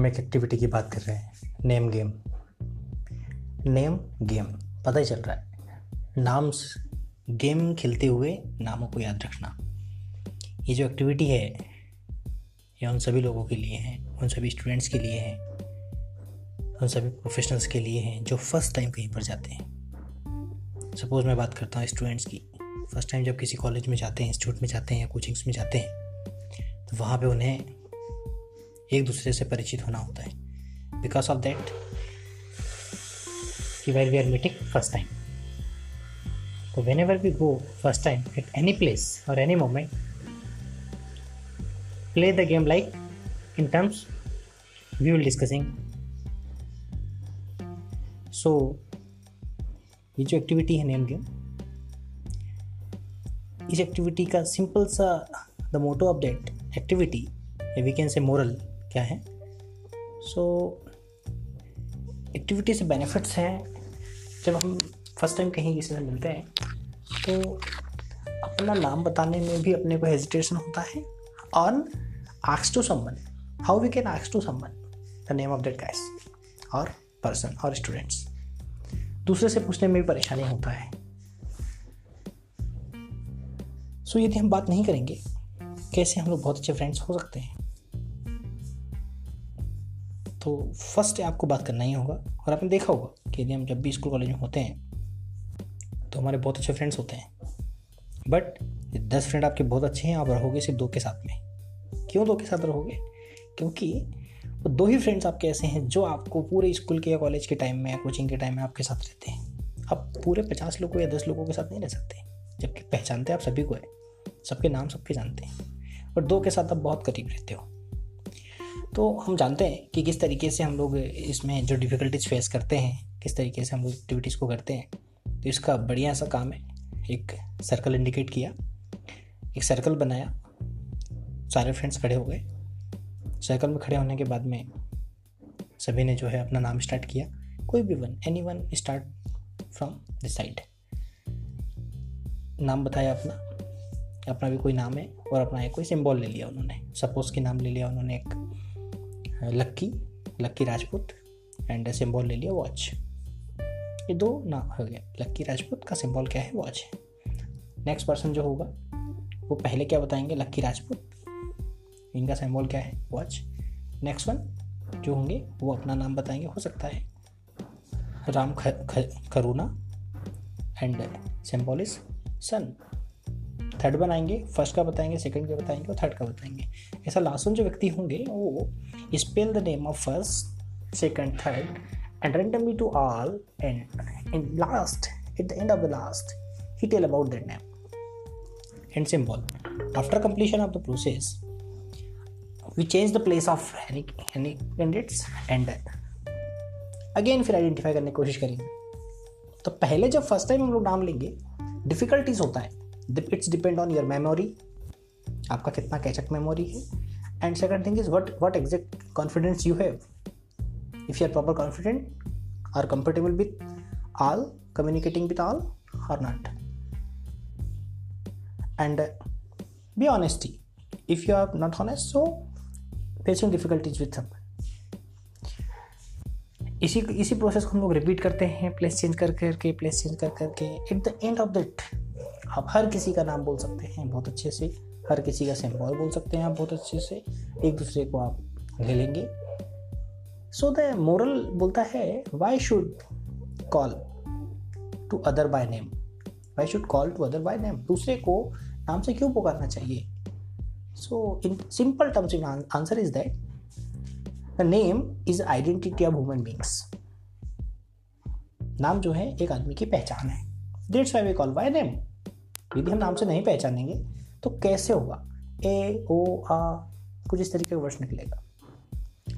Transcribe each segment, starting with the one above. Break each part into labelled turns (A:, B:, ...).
A: हम एक एक्टिविटी की बात कर रहे हैं नेम गेम नेम गेम पता ही चल रहा है। नाम गेम खेलते हुए नामों को याद रखना। ये जो एक्टिविटी है, ये उन सभी लोगों के लिए है, उन सभी स्टूडेंट्स के लिए है, उन सभी प्रोफेशनल्स के लिए हैं, जो फ़र्स्ट टाइम कहीं पर जाते हैं। सपोज़ मैं बात करता हूँ स्टूडेंट्स की। फ़र्स्ट टाइम जब किसी कॉलेज में जाते हैं इंस्टीट्यूट में जाते हैं या कोचिंग्स में जाते हैं तो वहाँ पे उन्हें एक दूसरे से परिचित होना होता है। बिकॉज़ ऑफ़ दैट कि where we are meeting first time तो whenever we go first time at any place और any moment play the game like in terms we will discussing so ये जो एक्टिविटी है नेम गेम इस activity का simple सा the motto of that activity we can say moral क्या है? सो activity से बेनिफिट्स हैं। जब हम फ़र्स्ट टाइम कहीं किसी से मिलते हैं तो अपना नाम बताने में भी अपने को हेजिटेशन होता है। On आक्स to someone how we can आक्स to someone the name of that guys और पर्सन और स्टूडेंट्स दूसरे से पूछने में भी परेशानी होता है। सो so, यदि हम बात नहीं करेंगे कैसे हम लोग बहुत अच्छे फ्रेंड्स हो सकते हैं? तो फ़र्स्ट आपको बात करना ही होगा। और आपने देखा होगा कि यदि हम जब भी स्कूल कॉलेज में होते हैं तो हमारे बहुत अच्छे फ्रेंड्स होते हैं। बट दस फ्रेंड आपके बहुत अच्छे हैं, आप रहोगे सिर्फ़ दो के साथ में। क्यों दो के साथ रहोगे? क्योंकि वो दो ही फ्रेंड्स आपके ऐसे हैं जो आपको पूरे स्कूल के या कॉलेज के टाइम में या कोचिंग के टाइम में आपके साथ रहते हैं। आप पूरे पचास लोगों या दस लोगों के साथ नहीं रह सकते, जबकि पहचानते आप सभी को है। सबके नाम सबके जानते हैं। और दो के साथ आप बहुत करीब रहते हो। तो हम जानते हैं कि किस तरीके से हम लोग इसमें जो डिफ़िकल्टीज फेस करते हैं, किस तरीके से हम लोग एक्टिविटीज़ को करते हैं तो इसका बढ़िया सा काम है एक सर्कल इंडिकेट किया, एक सर्कल बनाया, सारे फ्रेंड्स खड़े हो गए। सर्कल में खड़े होने के बाद में सभी ने जो है अपना नाम स्टार्ट किया। कोई भी one anyone start from this side नाम बताया अपना अपना भी कोई नाम है और अपना एक कोई सिंबल ले लिया उन्होंने। सपोज़ के नाम ले लिया उन्होंने एक। Lucky lucky Rajput and symbol ले लिया वॉच ये दो नाम हो गया। लक्की राजपूत का सिंबल क्या है? वॉच नेक्स्ट पर्सन जो होगा वो पहले क्या बताएँगे? लक्की राजपूत। इनका सिंबल क्या है? वॉच नेक्स्ट वन जो होंगे वो अपना नाम बताएँगे। हो सकता है राम ख, खरूना and symbol is sun third बनाएँगे फ़र्स्ट का बताएँगे सेकंड का बताएँगे और थर्ड का बताएँगे। ऐसा लास्ट जो व्यक्ति होंगे, वो spell the name of first second third and randomly to all and in last at the end of the last he tell about that name. And symbol. After completion of the process, we change the place of any any again फिर identify करने की कोशिश करेंगे। तो पहले जब first time हम लोग नाम लेंगे डिफिकल्टीज होता है। It's depend on your memory आपका कितना कैचअप मेमोरी है. And second thing is what what exact confidence you have if you are proper confident are comfortable with all communicating with all और not and be honesty if you are not honest, so facing difficulties with some. इसी इसी process को हम लोग repeat करते हैं place change कर करके प्लेस चेंज कर, करके. At the end of that आप हर किसी का नाम बोल सकते हैं, बहुत अच्छे से। हर किसी का सिंबल बोल सकते हैं आप, बहुत अच्छे से। एक दूसरे को आप ले लेंगे। सो द मोरल बोलता है why should call to other by name why should call to other by name दूसरे को नाम से क्यों पुकारना चाहिए? So in simple terms in answer is that the name is identity of human beings नाम जो है, एक आदमी की पहचान है। That's why we call by name यदि हम नाम से नहीं पहचानेंगे तो कैसे होगा? ए ओ आ कुछ इस तरीके का वर्ष निकलेगा।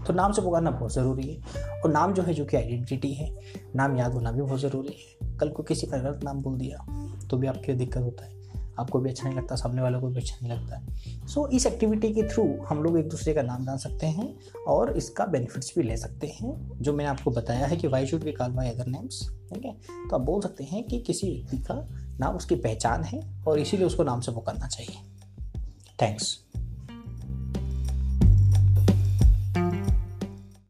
A: तो नाम से पुकारना बहुत ज़रूरी है और नाम जो है जो कि आइडेंटिटी है नाम याद होना भी बहुत ज़रूरी है। कल को किसी का गलत नाम बोल दिया तो भी आपके दिक्कत होता है। आपको भी अच्छा नहीं लगता सामने वालों को भी अच्छा नहीं लगता है। सो so, इस एक्टिविटी के थ्रू हम लोग एक दूसरे का नाम जान सकते हैं और इसका बेनिफिट्स भी ले सकते हैं जो मैंने आपको बताया है कि why should we call by other names ठीक है? तो आप बोल सकते हैं कि किसी व्यक्ति का नाम उसकी पहचान है और इसीलिए उसको नाम से पुकारना चाहिए। थैंक्स